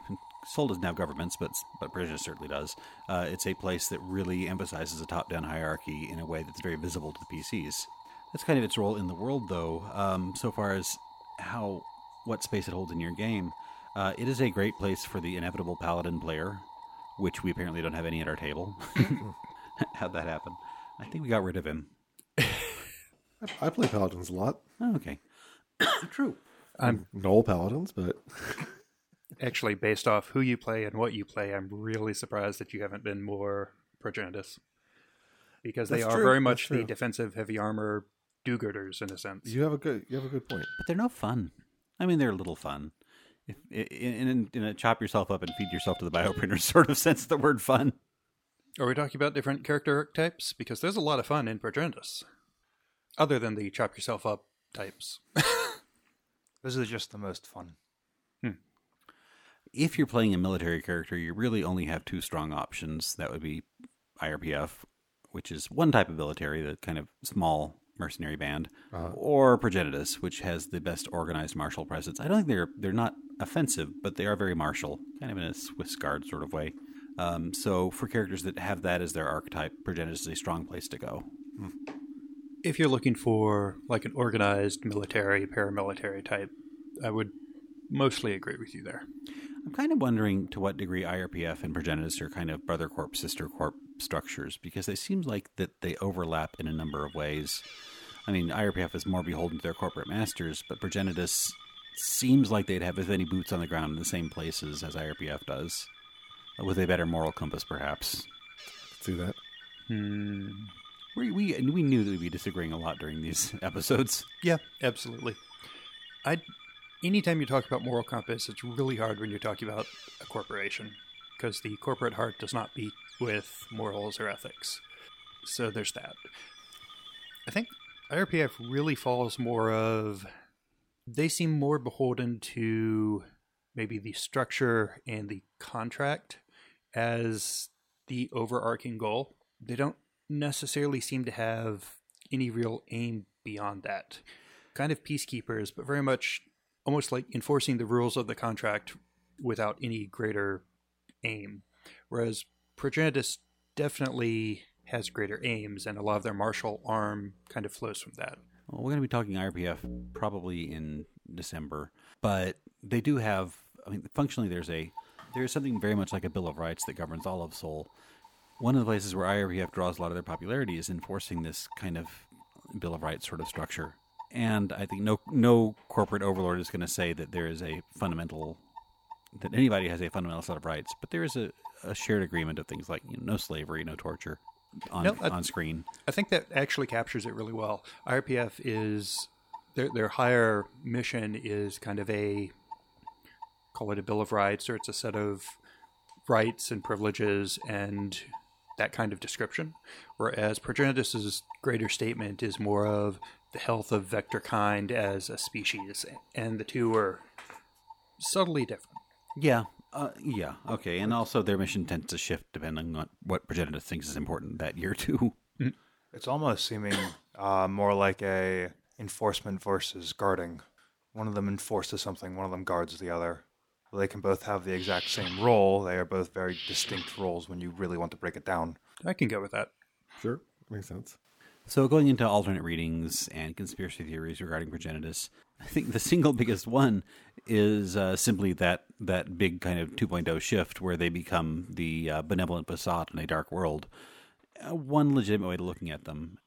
Sol doesn't have governments, but but Progenitus certainly does. Uh, it's a place that really emphasizes a top-down hierarchy in a way that's very visible to the PCs. That's kind of its role in the world, though. Um, so far as how what space it holds in your game, uh, it is a great place for the inevitable paladin player, which we apparently don't have any at our table. How'd that happen? I think we got rid of him. I play paladins a lot. Oh, okay. True. Null paladins, but actually based off who you play and what you play i'm really surprised that you haven't been more progenitus because they That's are true, very that's much the true. defensive heavy armor do-gooders in a sense you have a good you have a good point. But they're no fun. I mean, they're a little fun. If, in, in, in a chop yourself up and feed yourself to the bioprinter sort of sense of the word fun. are we talking about different character archetypes because there's a lot of fun in progenitus other than the chop yourself up types Those are just the most fun. Hmm. If you're playing a military character, you really only have two strong options. That would be IRPF, which is one type of military, the kind of small mercenary band, or Progenitus, which has the best organized martial presence. I don't think they're they're not offensive, but they are very martial, kind of in a Swiss Guard sort of way. Um, so for characters that have that as their archetype, Progenitus is a strong place to go. If you're looking for like an organized military, paramilitary type, I would mostly agree with you there. I'm kind of wondering to what degree IRPF and Progenitus are kind of brother corp, sister corp structures because it seems like that they overlap in a number of ways. I mean, IRPF is more beholden to their corporate masters, but Progenitus seems like they'd have as many boots on the ground in the same places as IRPF does, with a better moral compass, perhaps. See that? Hmm. We we we knew that we'd be disagreeing a lot during these episodes. Yeah, absolutely. I anytime you talk about moral compass, it's really hard when you're talking about a corporation because the corporate heart does not beat with morals or ethics. So there's that. I think IRPF really falls more of they seem more beholden to maybe the structure and the contract as the overarching goal. They don't necessarily seem to have any real aim beyond that. Kind of peacekeepers, but very much almost like enforcing the rules of the contract without any greater aim. Whereas Progenitus definitely has greater aims, and a lot of their martial arm kind of flows from that. Well, we're going to be talking IRPF probably in December, but they do have. I mean, functionally, there's a there's something very much like a Bill of Rights that governs all of Sol. One of the places where IRPF draws a lot of their popularity is enforcing this kind of Bill of Rights sort of structure. And I think no no corporate overlord is going to say that there is a fundamental that anybody has a fundamental set of rights, but there is a, a shared agreement of things like you know, no slavery, no torture on No, I- on screen. I think that actually captures it really well. IRPF is their their higher mission is kind of a call it a bill of rights or it's a set of rights and privileges and that kind of description. Whereas Progenitus's greater statement is more of the health of vector kind as a species, and the two are subtly different. Yeah, uh, yeah, okay, and also their mission tends to shift depending on what Progenitus thinks is important that year too. It's almost seeming uh, more like a enforcement versus guarding. One of them enforces something, one of them guards the other. They can both have the exact same role. They are both very distinct roles when you really want to break it down. I can go with that. Sure. Makes sense. So, going into alternate readings and conspiracy theories regarding Progenitus, I think the single biggest one is uh, simply that that big kind of 2.0 shift where they become the uh, benevolent Passat in a dark world. Uh, one legitimate way to looking at them,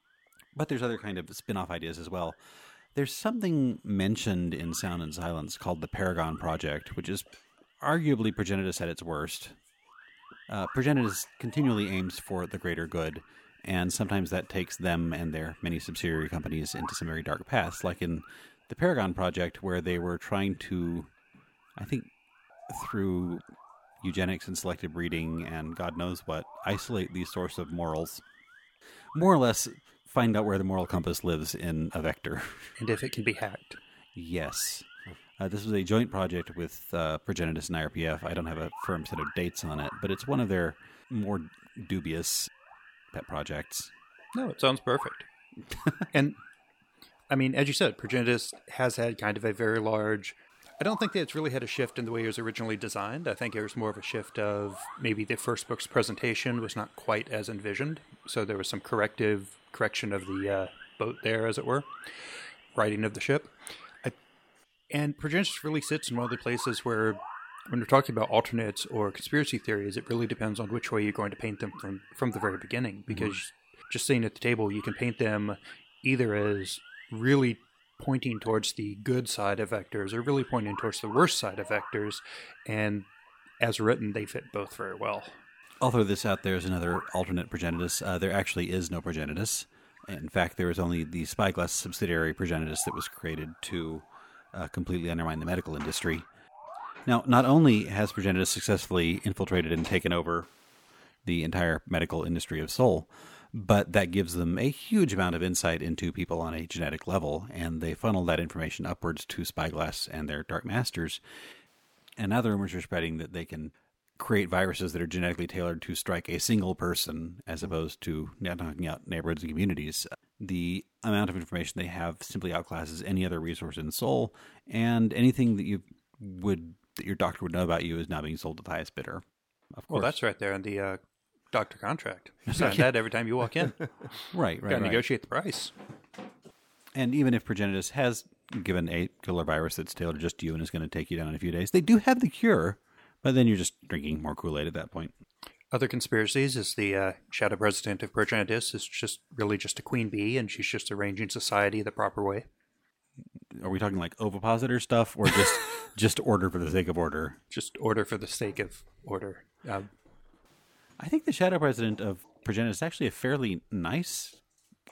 but there's other kind of spin-off ideas as well. There's something mentioned in Sound and Silence called the Paragon Project, which is arguably Progenitus at its worst. Uh, Progenitus continually aims for the greater good, and sometimes that takes them and their many subsidiary companies into some very dark paths, like in the Paragon Project, where they were trying to, I think, through eugenics and selective breeding and God knows what, isolate the source of morals. More or less, find out where the moral compass lives in a vector. And if it can be hacked. Yes. Uh, this was a joint project with uh, Progenitus and IRPF. I don't have a firm set of dates on it, but it's one of their more dubious pet projects. No, it sounds perfect. and I mean, as you said, Progenitus has had kind of a very large. I don't think that it's really had a shift in the way it was originally designed. I think it was more of a shift of maybe the first book's presentation was not quite as envisioned, so there was some corrective correction of the uh, boat there, as it were, writing of the ship. I, and Progenitus really sits in one of the places where, when we're talking about alternates or conspiracy theories, it really depends on which way you're going to paint them from from the very beginning. Because just sitting at the table, you can paint them either as really pointing towards the good side of vectors or really pointing towards the worst side of vectors, and as written, they fit both very well. I'll throw this out there as another alternate progenitus. Uh, there actually is no progenitus. In fact, there is only the Spyglass subsidiary progenitus that was created to uh, completely undermine the medical industry. Now, not only has progenitus successfully infiltrated and taken over the entire medical industry of Sol, but that gives them a huge amount of insight into people on a genetic level, and they funnel that information upwards to Spyglass and their Dark Masters. And now the rumors are spreading that they can create viruses that are genetically tailored to strike a single person as opposed to knocking out neighborhoods and communities. The amount of information they have simply outclasses any other resource in Sol, and anything that you would that your doctor would know about you is now being sold to the highest bidder. Of course, Well, that's right there in the uh, doctor contract. You sign that every time you walk in. right, right, Got to right. negotiate the price. And even if Progenitus has given a killer virus that's tailored just to you and is going to take you down in a few days, they do have the cure, but then you're just drinking more Kool Aid at that point. Other conspiracies is the uh, shadow president of Progenitus is just really just a queen bee, and she's just arranging society the proper way. Are we talking like ovipositor stuff or just just order for the sake of order? Just order for the sake of order. Um, I think the shadow president of Progenitus is actually a fairly nice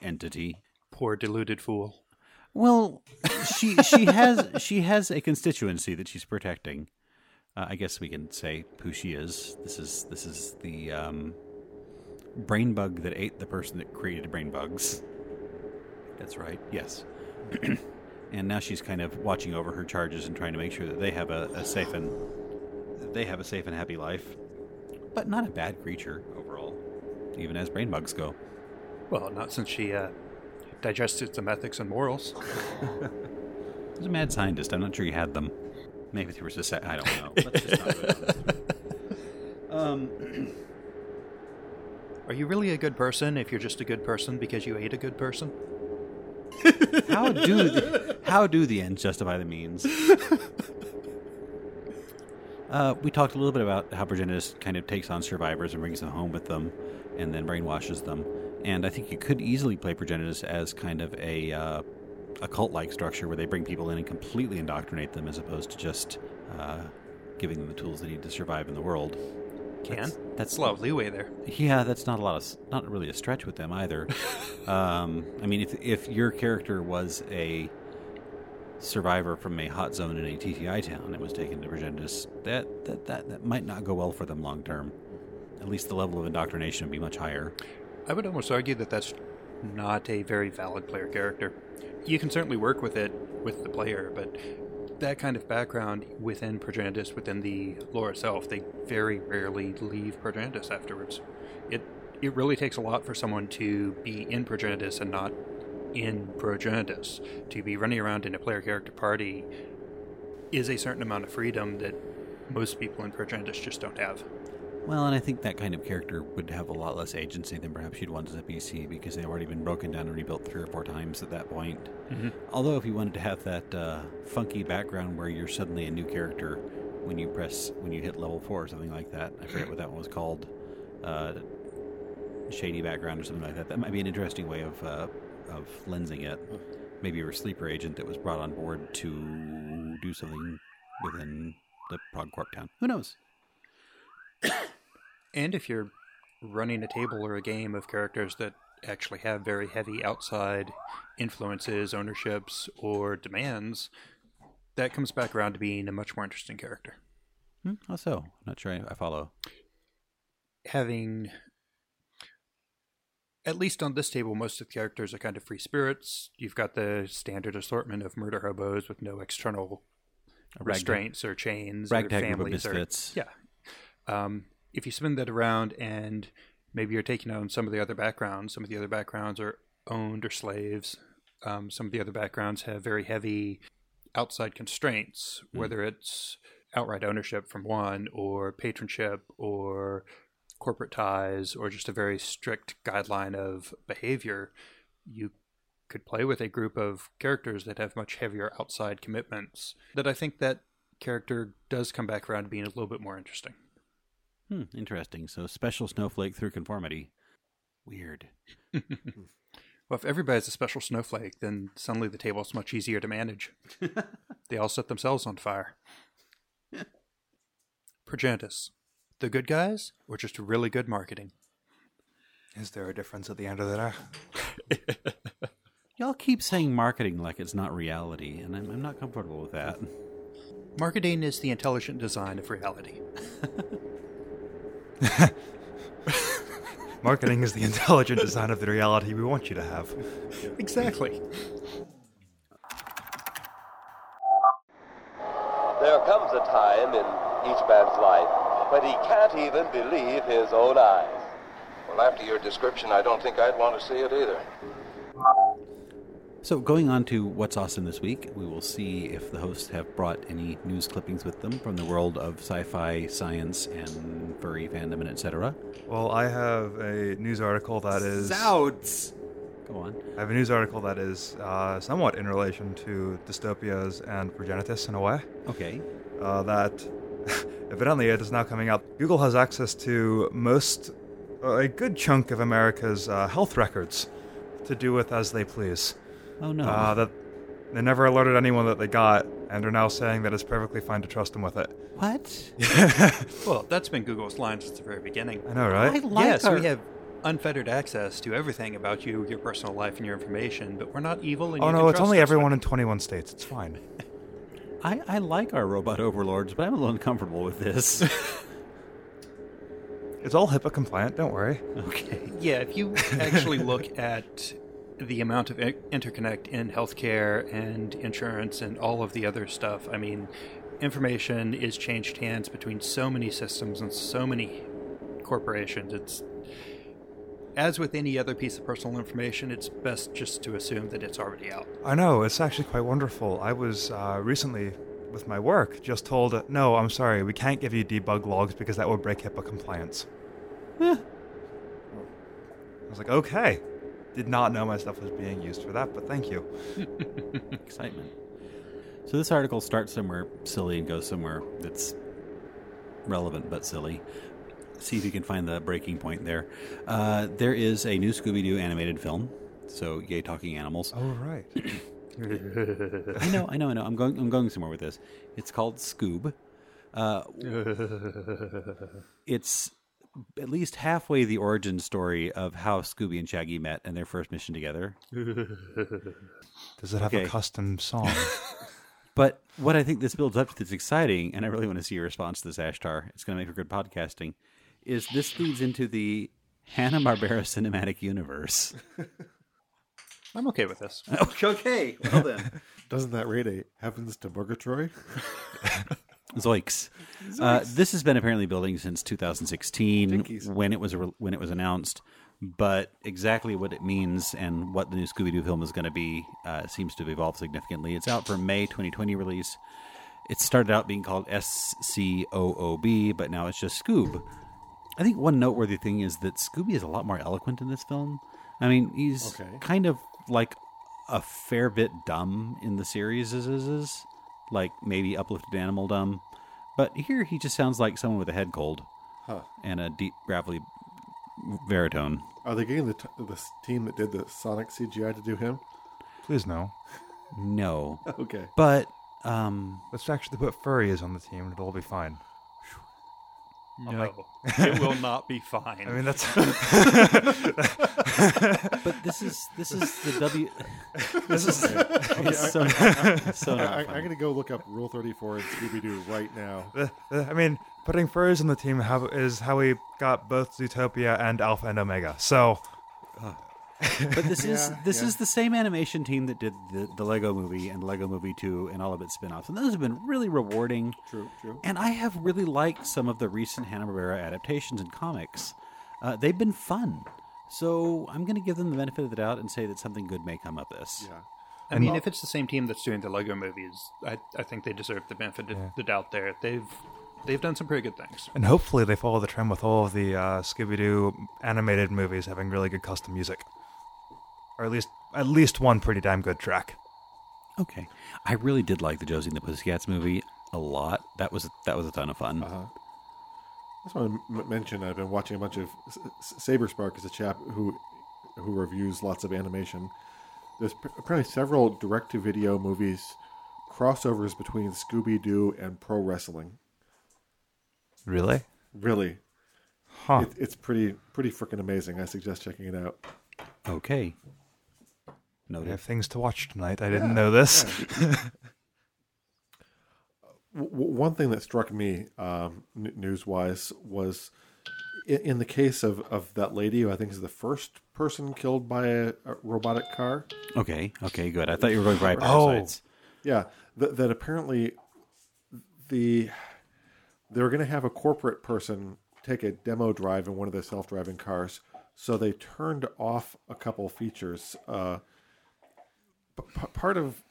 entity. poor deluded fool. Well, she she has she has a constituency that she's protecting. Uh, I guess we can say who she is. This is this is the um, brain bug that ate the person that created brain bugs. That's right. Yes. and now she's kind of watching over her charges and trying to make sure that they have a, a safe and they have a safe and happy life. But not a bad creature overall, even as brain bugs go. Well, not since she uh, digested some ethics and morals. Was a mad scientist. I'm not sure he had them. Maybe there was a set. I don't know. Let's just not go down. Um, Are you really a good person if you're just a good person because you ate a good person? How do the, how do the ends justify the means? Uh, we talked a little bit about how Progenitus kind of takes on survivors and brings them home with them, and then brainwashes them. And I think you could easily play Progenitus as kind of a uh, a cult-like structure where they bring people in and completely indoctrinate them, as opposed to just uh, giving them the tools they need to survive in the world. Can. That's- that's- a lot of leeway there. Yeah, that's not a lot of not really a stretch with them either. um, I mean, if if your character was a survivor from a hot zone in a TTI town and was taken to Progenitus, that, that that that might not go well for them long term. At least the level of indoctrination would be much higher. I would almost argue that that's not a very valid player character. You can certainly work with it with the player, but that kind of background within Progenitus, within the lore itself, they very rarely leave Progenitus afterwards. It it really takes a lot for someone to be in Progenitus and not in Progenitus. To be running around in a player character party is a certain amount of freedom that most people in Progenitus just don't have. Well, and I think that kind of character would have a lot less agency than perhaps you'd want as a PC because they've already been broken down and rebuilt three or four times at that point. Although, if you wanted to have that uh, funky background where you're suddenly a new character when you press when you hit level four or something like that, I forget what that one was called, uh, shady background or something like that. That might be an interesting way of uh, of lensing it. Maybe you're a sleeper agent that was brought on board to do something within the Prog Corp town. Who knows? And if you're running a table or a game of characters that actually have very heavy outside influences, ownerships, or demands, that comes back around to being a much more interesting character. Hmm, how so? Not sure I, I follow. Having, at least on this table, most of the characters are kind of free spirits. You've got the standard assortment of murder hobos with no external restraints or chains ragtag or families or yeah. Um, if you spin that around and maybe you're taking on some of the other backgrounds, some of the other backgrounds are owned or slaves. Um, some of the other backgrounds have very heavy outside constraints, whether it's outright ownership from one, or patronship, or corporate ties, or just a very strict guideline of behavior. You could play with a group of characters that have much heavier outside commitments. That I think that character does come back around to being a little bit more interesting. Hmm, interesting. So special snowflake through conformity. Weird. Well, if everybody's a special snowflake, then suddenly the table's much easier to manage. they all set themselves on fire. Progenitus. The good guys, or just really good marketing? Is there a difference at the end of the day? Y'all keep saying marketing like it's not reality, and I'm, I'm not comfortable with that. Marketing is the intelligent design of reality. Marketing is the intelligent design of the reality we want you to have. Exactly. There comes a time in each man's life when he can't even believe his own eyes. Well, after your description, I don't think I'd want to see it either. So, going on to what's awesome this week, we will see if the hosts have brought any news clippings with them from the world of sci-fi, science, and furry fandom, and etc. Well, I have a news article that is Zouts! Go on. I have a news article that is uh, somewhat in relation to dystopias and progenitus in a way. Okay. Uh, that evidently it is now coming out. Google has access to most, uh, a good chunk of America's uh, health records to do with as they please. Oh no. Uh, that they never alerted anyone that they got, and are now saying that it's perfectly fine to trust them with it. what? Well, that's been Google's line since the very beginning. I know, right? I like yes, our- we have unfettered access to everything about you, your personal life, and your information, but we're not evil. And oh you no, can it's trust only everyone in 21 states. It's fine. I, I like our robot overlords, but I'm a little uncomfortable with this. It's all HIPAA compliant. Don't worry. okay. Yeah, if you actually look at the amount of interconnect in healthcare and insurance and all of the other stuff, I mean, information is changed hands between so many systems and so many corporations. It's as with any other piece of personal information, it's best just to assume that it's already out. I know. It's actually quite wonderful. I was uh, recently, with my work, just told, no, I'm sorry, we can't give you debug logs because that would break HIPAA compliance. I was like, okay. Did not know my stuff was being used for that, but thank you. Excitement. So this article starts somewhere silly and goes somewhere that's relevant but silly. See if you can find the breaking point there. Uh, there is a new Scooby Doo animated film. So yay, talking animals. Oh, right. I know, I know, I know. I'm going. I'm going somewhere with this. It's called Scoob. Uh, it's at least halfway the origin story of how Scooby and Shaggy met and their first mission together. Does it have Okay. a custom song? But what I think this builds up to that's exciting, and I really want to see your response to this, Ashtar. It's going to make for good podcasting. Is this leads into the Hanna Barbera cinematic universe? I'm okay with this. okay, well then, Doesn't that rate a heavens to Murgatroyd? Zoiks. Uh, this has been apparently building since 2016 Jinkies. when it was re- when it was announced. But exactly what it means and what the new Scooby Doo film is going to be uh, seems to have evolved significantly. It's out for May 2020 release. It started out being called SCOOB, but now it's just Scoob. I think one noteworthy thing is that Scooby is a lot more eloquent in this film. I mean, he's Okay. kind of like a fair bit dumb in the series, is, is, is like maybe uplifted animal dumb. But here he just sounds like someone with a head cold Huh. and a deep, gravelly baritone. Are they getting the, t- the team that did the Sonic CGI to do him? Please no. No, Okay. but um, Let's actually put furries on the team and it'll all be fine. No, it will not be fine. I mean, that's. but this is this is the W. this is it's so, it's so I, not I, I'm going to go look up Rule 34 and Scooby Doo right now. Uh, uh, I mean, putting furries on the team have, is how we got both Zootopia and Alpha and Omega. So, But this is Yeah, this yeah. is the same animation team that did the, the Lego Movie and Lego Movie Two and all of its spin-offs, and those have been really rewarding. True, true. And I have really liked some of the recent Hanna Barbera adaptations and comics. Uh, they've been fun, so I'm going to give them the benefit of the doubt and say that something good may come of this. Yeah. I mean, if it's the same team that's doing the Lego movies, I, I think they deserve the benefit of the doubt. There, they've they've done some pretty good things. and hopefully they follow the trend with all of the uh, Scooby Doo animated movies having really good custom music, or at least at least one pretty damn good track. Okay, I really did like the Josie and the Pussycats movie a lot. That was that was a ton of fun. Uh-huh. I just want to m- mention I've been watching a bunch of S- S- Saberspark is a chap who who reviews lots of animation. There's p- apparently several direct-to-video movies crossovers between Scooby Doo and pro wrestling. Really? Really, Huh? it, it's pretty pretty freaking amazing. I suggest checking it out. Okay, I noted. have things to watch tonight. I didn't know this. W- w- one thing that struck me um, n- news-wise was in, in the case of, of that lady who I think is the first person killed by a, a robotic car. Okay, okay, good. I thought you were going by Oh. parasites. Yeah, that, that apparently the they were going to have a corporate person take a demo drive in one of the self-driving cars, so they turned off a couple features. Uh, p- part of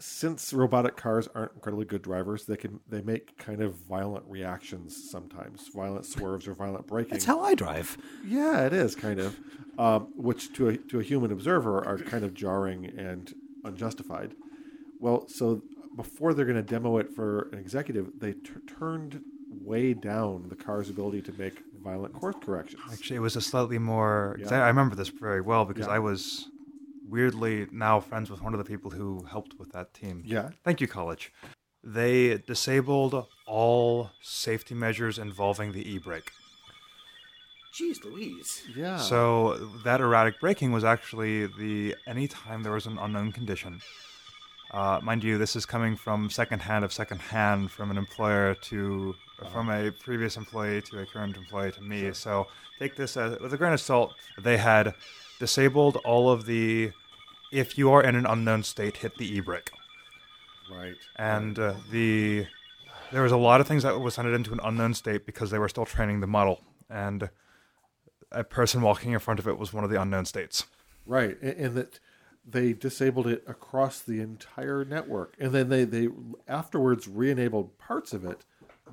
since robotic cars aren't incredibly good drivers, they can they make kind of violent reactions sometimes, violent swerves or violent braking. That's how I drive. Yeah, it is kind of, um, which to a to a human observer are kind of jarring and unjustified. Well, so before they're going to demo it for an executive, they t- turned way down the car's ability to make violent course corrections. Actually, it was a slightly more. Yeah. I, I remember this very well because Yeah. I was weirdly now friends with one of the people who helped with that team. Yeah. Thank you, college. They disabled all safety measures involving the e-brake. Jeez Louise. Yeah. So that erratic braking was actually the anytime there was an unknown condition. Uh, mind you, this is coming from secondhand of secondhand from an employer to from a previous employee to a current employee to me. So take this as, with a grain of salt. They had disabled all of the if you are in an unknown state, hit the e-brake right. and uh, the there was a lot of things that was sent into an unknown state because they were still training the model. And a person walking in front of it was one of the unknown states. Right, and, and that they disabled it across the entire network, and then they they afterwards re-enabled parts of it,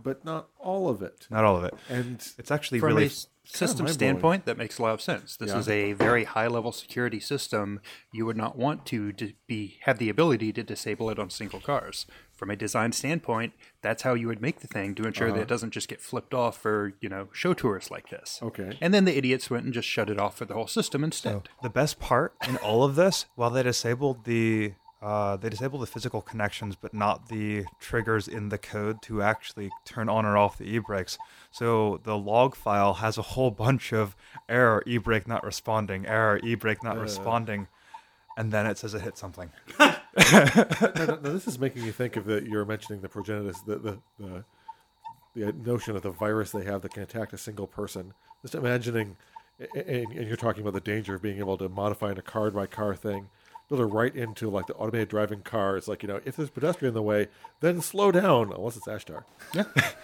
but not all of it. not all of it And it's actually From really a s- system mind-blowing. standpoint, that makes a lot of sense. This Yeah. is a very high level security system. You would not want to d- be have the ability to disable it on single cars. From a design standpoint, that's how you would make the thing to ensure that uh-huh. it doesn't just get flipped off for you know show tours like this. Okay. And then the idiots went and just shut it off for the whole system instead. the best part in all of this while they disabled the uh, they disable the physical connections but not the triggers in the code to actually turn on or off the e-brakes so the log file has a whole bunch of error e-brake not responding error e-brake not responding and then it says it hit something now, now this is making me think of the you're mentioning the progenitus, the the, the the notion of the virus they have that can attack a single person. Just imagining, and, and you're talking about the danger of being able to modify in a car by car thing. Build it right into like the automated driving car. It's like you know, if there's pedestrian in the way, then slow down. Unless it's Ashtar.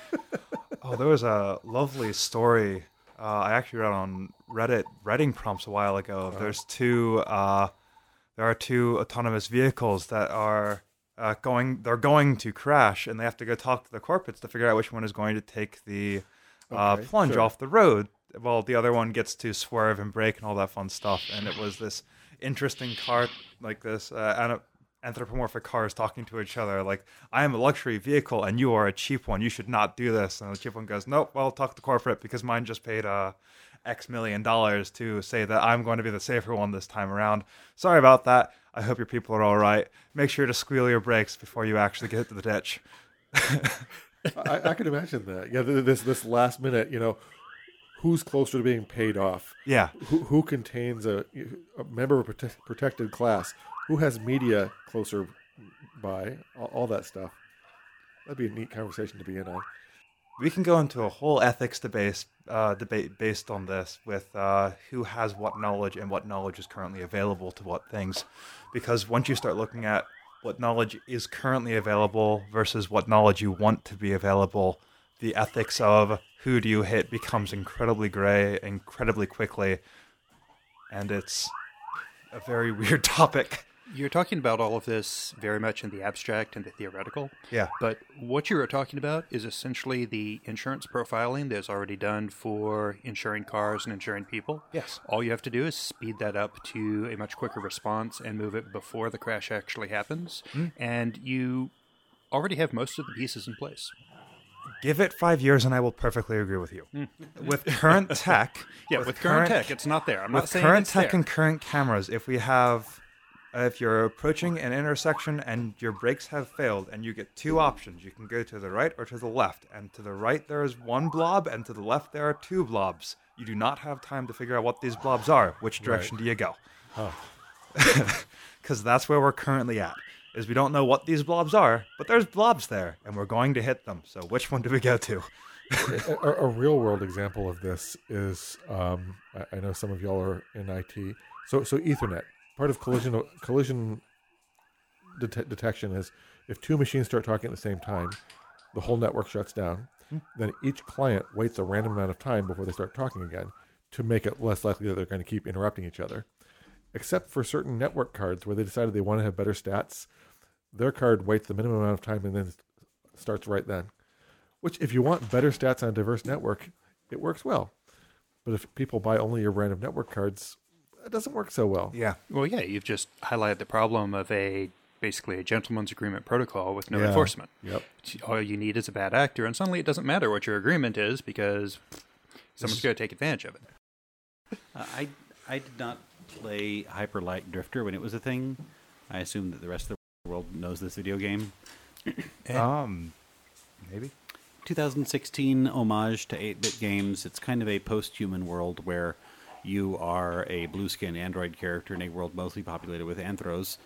Oh, there was a lovely story uh, I actually read on Reddit writing prompts a while ago. There's two. Uh, there are two autonomous vehicles that are uh, going. They're going to crash, and they have to go talk to the corporates to figure out which one is going to take the uh, Okay, plunge sure. off the road. Well, the other one gets to swerve and brake and all that fun stuff. And it was this interesting car, like this uh, anthropomorphic cars talking to each other. Like, I am a luxury vehicle and you are a cheap one. You should not do this. And the cheap one goes, Nope, well, talk to corporate because mine just paid uh, X million dollars to say that I'm going to be the safer one this time around. Sorry about that. I hope your people are all right. Make sure to squeal your brakes before you actually get to the ditch. I, I can imagine that. Yeah, this this last minute, you know, who's closer to being paid off? Yeah. Who, who contains a, a member of a prote- protected class? Who has media closer by? All, all that stuff. That'd be a neat conversation to be in on. we can go into a whole ethics debate uh, debate based on this with uh, who has what knowledge and what knowledge is currently available to what things because once you start looking at what knowledge is currently available versus what knowledge you want to be available the ethics of who do you hit becomes incredibly gray incredibly quickly and it's a very weird topic You're talking about all of this very much in the abstract and the theoretical. Yeah. But what you are talking about is essentially the insurance profiling that's already done for insuring cars and insuring people. Yes. All you have to do is speed that up to a much quicker response and move it before the crash actually happens. Mm-hmm. And you already have most of the pieces in place. Give it five years and i will perfectly agree with you with current tech Yeah, with, current, tech, it's not there. I'm not with saying current tech there. and current cameras, if we have, uh, if you're approaching an intersection and your brakes have failed, and you get two options, you can go to the right or to the left. And to the right there is one blob, and to the left there are two blobs. You do not have time to figure out what these blobs are. Which direction do you go? Because that's where we're currently at. Is we don't know what these blobs are, but there's blobs there, and we're going to hit them. So which one do we go to? a, a real world example of this is um, I, I know some of y'all are in IT. So so Ethernet part of collision collision det- detection is if two machines start talking at the same time, the whole network shuts down. Then each client waits a random amount of time before they start talking again to make it less likely that they're going to keep interrupting each other. Except for certain network cards where they decided they want to have better stats, their card waits the minimum amount of time and then starts right then. Which, if you want better stats on a diverse network, it works well. But if people buy only your random network cards, it doesn't work so well. Yeah. Well, yeah, you've just highlighted the problem of a basically a gentleman's agreement protocol with no Yeah. enforcement. Yep. All you need is a bad actor, and suddenly it doesn't matter what your agreement is because someone's going to take advantage of it. Uh, I I did not play Hyper Light Drifter when it was a thing. I assume that the rest of the world knows this video game. Um, maybe. 2016 homage to 8-bit games. It's kind of a post-human world where you are a blue-skinned android character in a world mostly populated with anthros.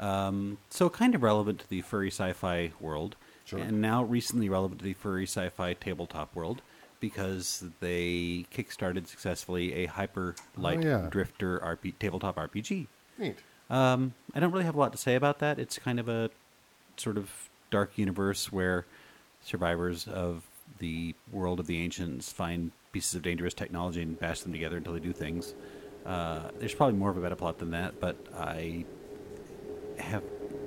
Um, so kind of relevant to the furry sci-fi world, Sure. and now recently relevant to the furry sci-fi tabletop world because they kickstarted successfully a hyper light Oh, yeah. drifter RP, tabletop RPG. Neat. Um, I don't really have a lot to say about that. It's kind of a sort of dark universe where survivors of the world of the ancients find pieces of dangerous technology and bash them together until they do things. Uh, there's probably more of a meta plot than that, but I have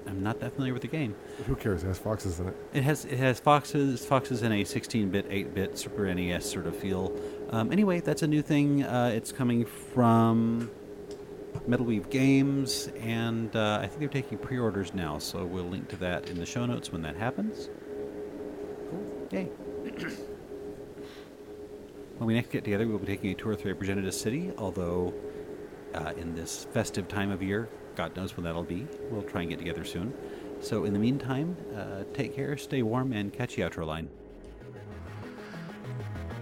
I'm not that familiar with the game. Who cares? It has foxes in it. It has it has foxes foxes in a 16-bit, 8-bit Super NES sort of feel. Um, anyway, that's a new thing. Uh, it's coming from Metalweave Games, and uh, I think they're taking pre-orders now. So we'll link to that in the show notes when that happens. Cool. Yay. when we next get together, we'll be taking a tour through Progenitus City. Although uh, in this festive time of year, God knows when that'll be. We'll try and get together soon. So in the meantime, uh, take care, stay warm, and catch the outro line.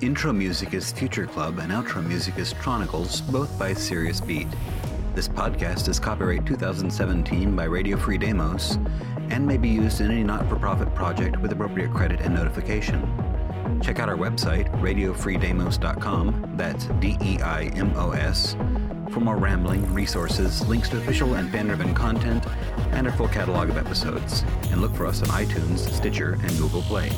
Intro music is Future Club and outro music is Tronicles, both by Serious Beat. This podcast is copyright 2017 by Radio Free Deimos and may be used in any not for profit project with appropriate credit and notification. Check out our website, radiofreedeimos.com, that's D E I M O S, for more rambling, resources, links to official and fan driven content, and our full catalog of episodes. And look for us on iTunes, Stitcher, and Google Play.